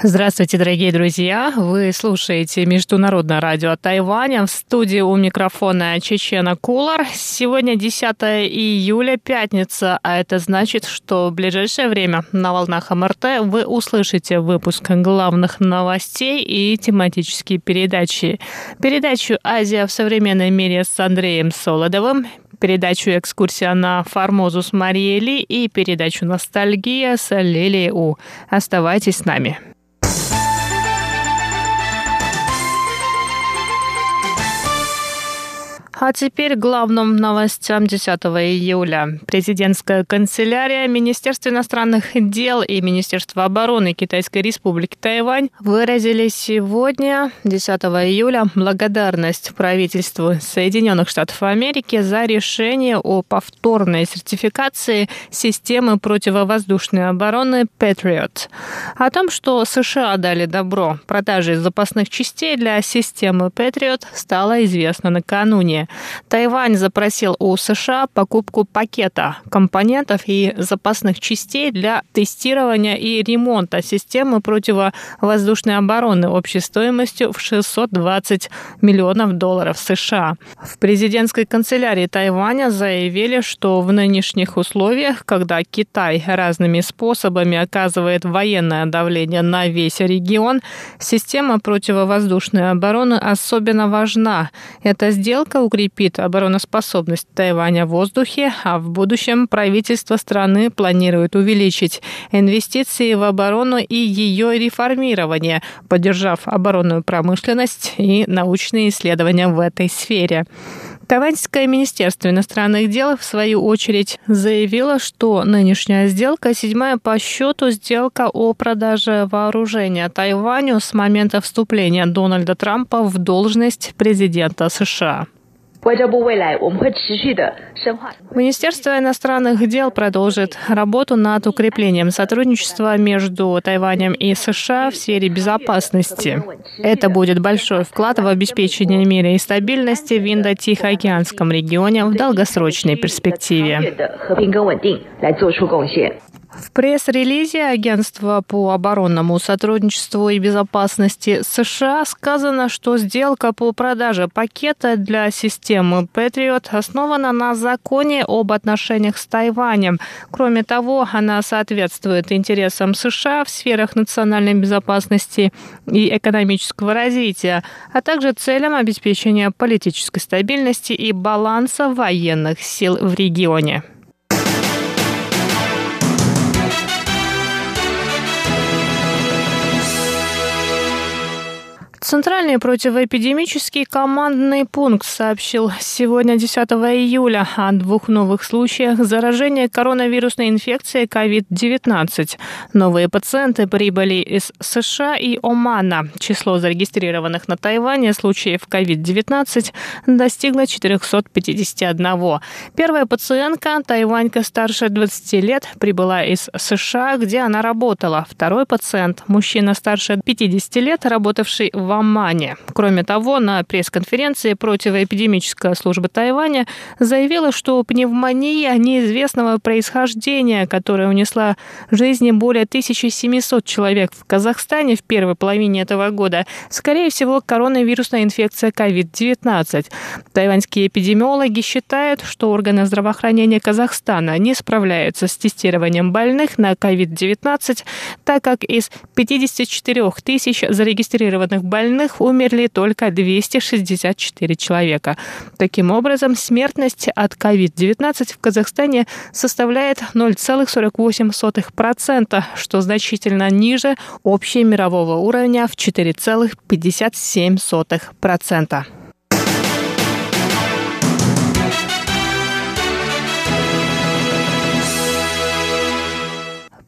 Здравствуйте, дорогие друзья! Вы слушаете Международное радио Тайваня. В студии у микрофона Чечена Кулар. Сегодня 10 июля, пятница, а это значит, что в ближайшее время на волнах МРТ вы услышите выпуск главных новостей и тематические передачи. Передачу «Азия в современном мире» с Андреем Солодовым, передачу «Экскурсия на Формозу» с Марией Ли и передачу «Ностальгия» с Лилией У. Оставайтесь с нами. А теперь главным новостям 10 июля. Президентская канцелярия, Министерство иностранных дел и Министерство обороны Китайской Республики Тайвань выразили сегодня, 10 июля, благодарность правительству Соединенных Штатов Америки за решение о повторной сертификации системы противовоздушной обороны Patriot. О том, что США дали добро продаже запасных частей для системы Patriot, стало известно накануне. Тайвань запросил у США покупку пакета компонентов и запасных частей для тестирования и ремонта системы противовоздушной обороны общей стоимостью в 620 миллионов долларов США. В президентской канцелярии Тайваня заявили, что в нынешних условиях, когда Китай разными способами оказывает военное давление на весь регион, система противовоздушной обороны особенно важна. Эта сделка укрепит обороноспособность Тайваня в воздухе, а в будущем правительство страны планирует увеличить инвестиции в оборону и ее реформирование, поддержав оборонную промышленность и научные исследования в этой сфере. Тайваньское министерство иностранных дел, в свою очередь, заявило, что нынешняя сделка – седьмая по счету сделка о продаже вооружения Тайваню с момента вступления Дональда Трампа в должность президента США. Министерство иностранных дел продолжит работу над укреплением сотрудничества между Тайванем и США в сфере безопасности. Это будет большой вклад в обеспечение мира и стабильности в Индо-Тихоокеанском регионе в долгосрочной перспективе. В пресс-релизе Агентства по оборонному сотрудничеству и безопасности США сказано, что сделка по продаже пакета для системы Patriot основана на законе об отношениях с Тайванем. Кроме того, она соответствует интересам США в сферах национальной безопасности и экономического развития, а также целям обеспечения политической стабильности и баланса военных сил в регионе. Центральный противоэпидемический командный пункт сообщил сегодня 10 июля о двух новых случаях заражения коронавирусной инфекцией COVID-19. Новые пациенты прибыли из США и Омана. Число зарегистрированных на Тайване случаев COVID-19 достигло 451. Первая пациентка, тайванька старше 20 лет, прибыла из США, где она работала. Второй пациент, мужчина старше 50 лет, работавший в Омане. Кроме того, на пресс-конференции противоэпидемическая служба Тайваня заявила, что пневмония неизвестного происхождения, которая унесла жизни более 1700 человек в Казахстане в первой половине этого года, скорее всего, коронавирусная инфекция COVID-19. Тайваньские эпидемиологи считают, что органы здравоохранения Казахстана не справляются с тестированием больных на COVID-19, так как из 54 тысяч зарегистрированных больных больных умерли только 264 человека. Таким образом, смертность от COVID-19 в Казахстане составляет 0,48%, что значительно ниже общемирового уровня в 4,57%.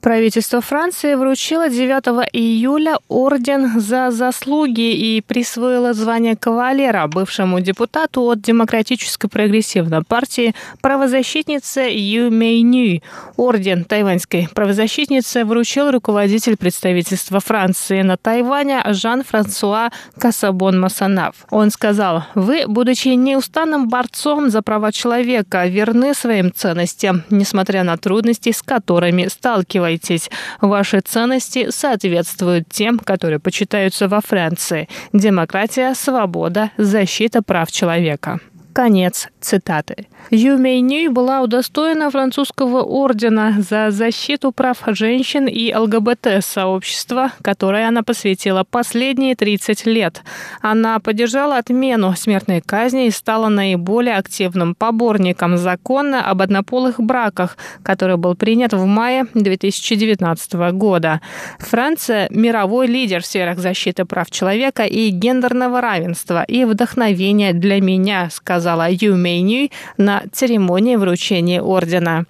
Правительство Франции вручило 9 июля орден за заслуги и присвоило звание кавалера бывшему депутату от Демократической прогрессивной партии правозащитнице Ю Мэйню. Орден тайваньской правозащитницы вручил руководитель представительства Франции на Тайване Жан-Франсуа Касабон Масанав. Он сказал, «Вы, будучи неустанным борцом за права человека, верны своим ценностям, несмотря на трудности, с которыми сталкиваетесь оставайтесь. Ваши ценности соответствуют тем, которые почитаются во Франции. Демократия, свобода, защита прав человека. Конец цитаты. Ю Мейнюй была удостоена французского ордена за защиту прав женщин и ЛГБТ-сообщества, которое она посвятила последние 30 лет. Она поддержала отмену смертной казни и стала наиболее активным поборником закона об однополых браках, который был принят в мае 2019 года. Франция – мировой лидер в сферах защиты прав человека и гендерного равенства и вдохновение для меня, сказала Ю Мейнюй на на церемонии вручения ордена.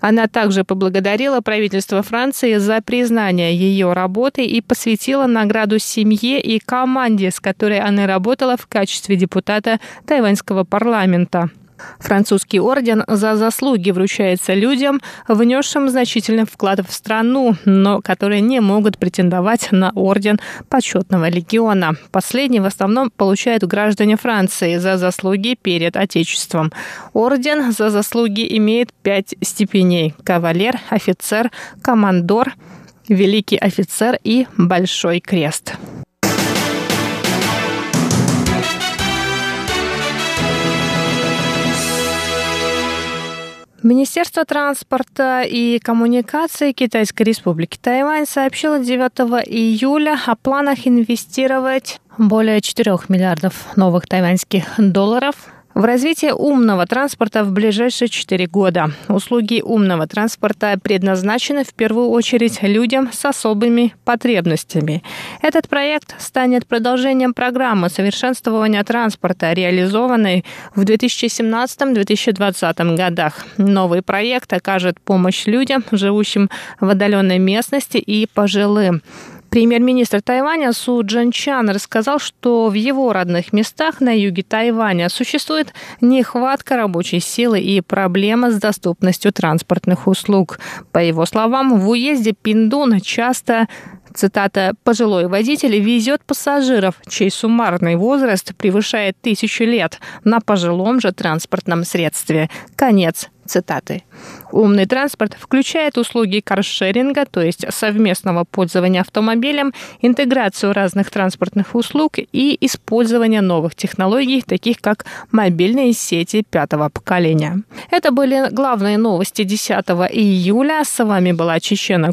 Она также поблагодарила правительство Франции за признание ее работы и посвятила награду семье и команде, с которой она работала в качестве депутата тайваньского парламента. Французский орден за заслуги вручается людям, внесшим значительный вклад в страну, но которые не могут претендовать на орден почетного легиона. Последний в основном получают граждане Франции за заслуги перед Отечеством. Орден за заслуги имеет пять степеней – кавалер, офицер, командор, великий офицер и большой крест. Министерство транспорта и коммуникации Китайской Республики Тайвань сообщило 9 июля о планах инвестировать более 4 миллиардов новых тайваньских долларов в развитие умного транспорта в ближайшие четыре года. Услуги умного транспорта предназначены в первую очередь людям с особыми потребностями. Этот проект станет продолжением программы совершенствования транспорта, реализованной в 2017-2020 годах. Новый проект окажет помощь людям, живущим в отдаленной местности и пожилым. Премьер-министр Тайваня Су Джанчан рассказал, что в его родных местах на юге Тайваня существует нехватка рабочей силы и проблема с доступностью транспортных услуг. По его словам, в уезде Пиндун часто Цитата «Пожилой водитель везет пассажиров, чей суммарный возраст превышает тысячу лет на пожилом же транспортном средстве». Конец цитаты. Умный транспорт включает услуги каршеринга, то есть совместного пользования автомобилем, интеграцию разных транспортных услуг и использование новых технологий, таких как мобильные сети пятого поколения. Это были главные новости 10 июля. С вами была Чечена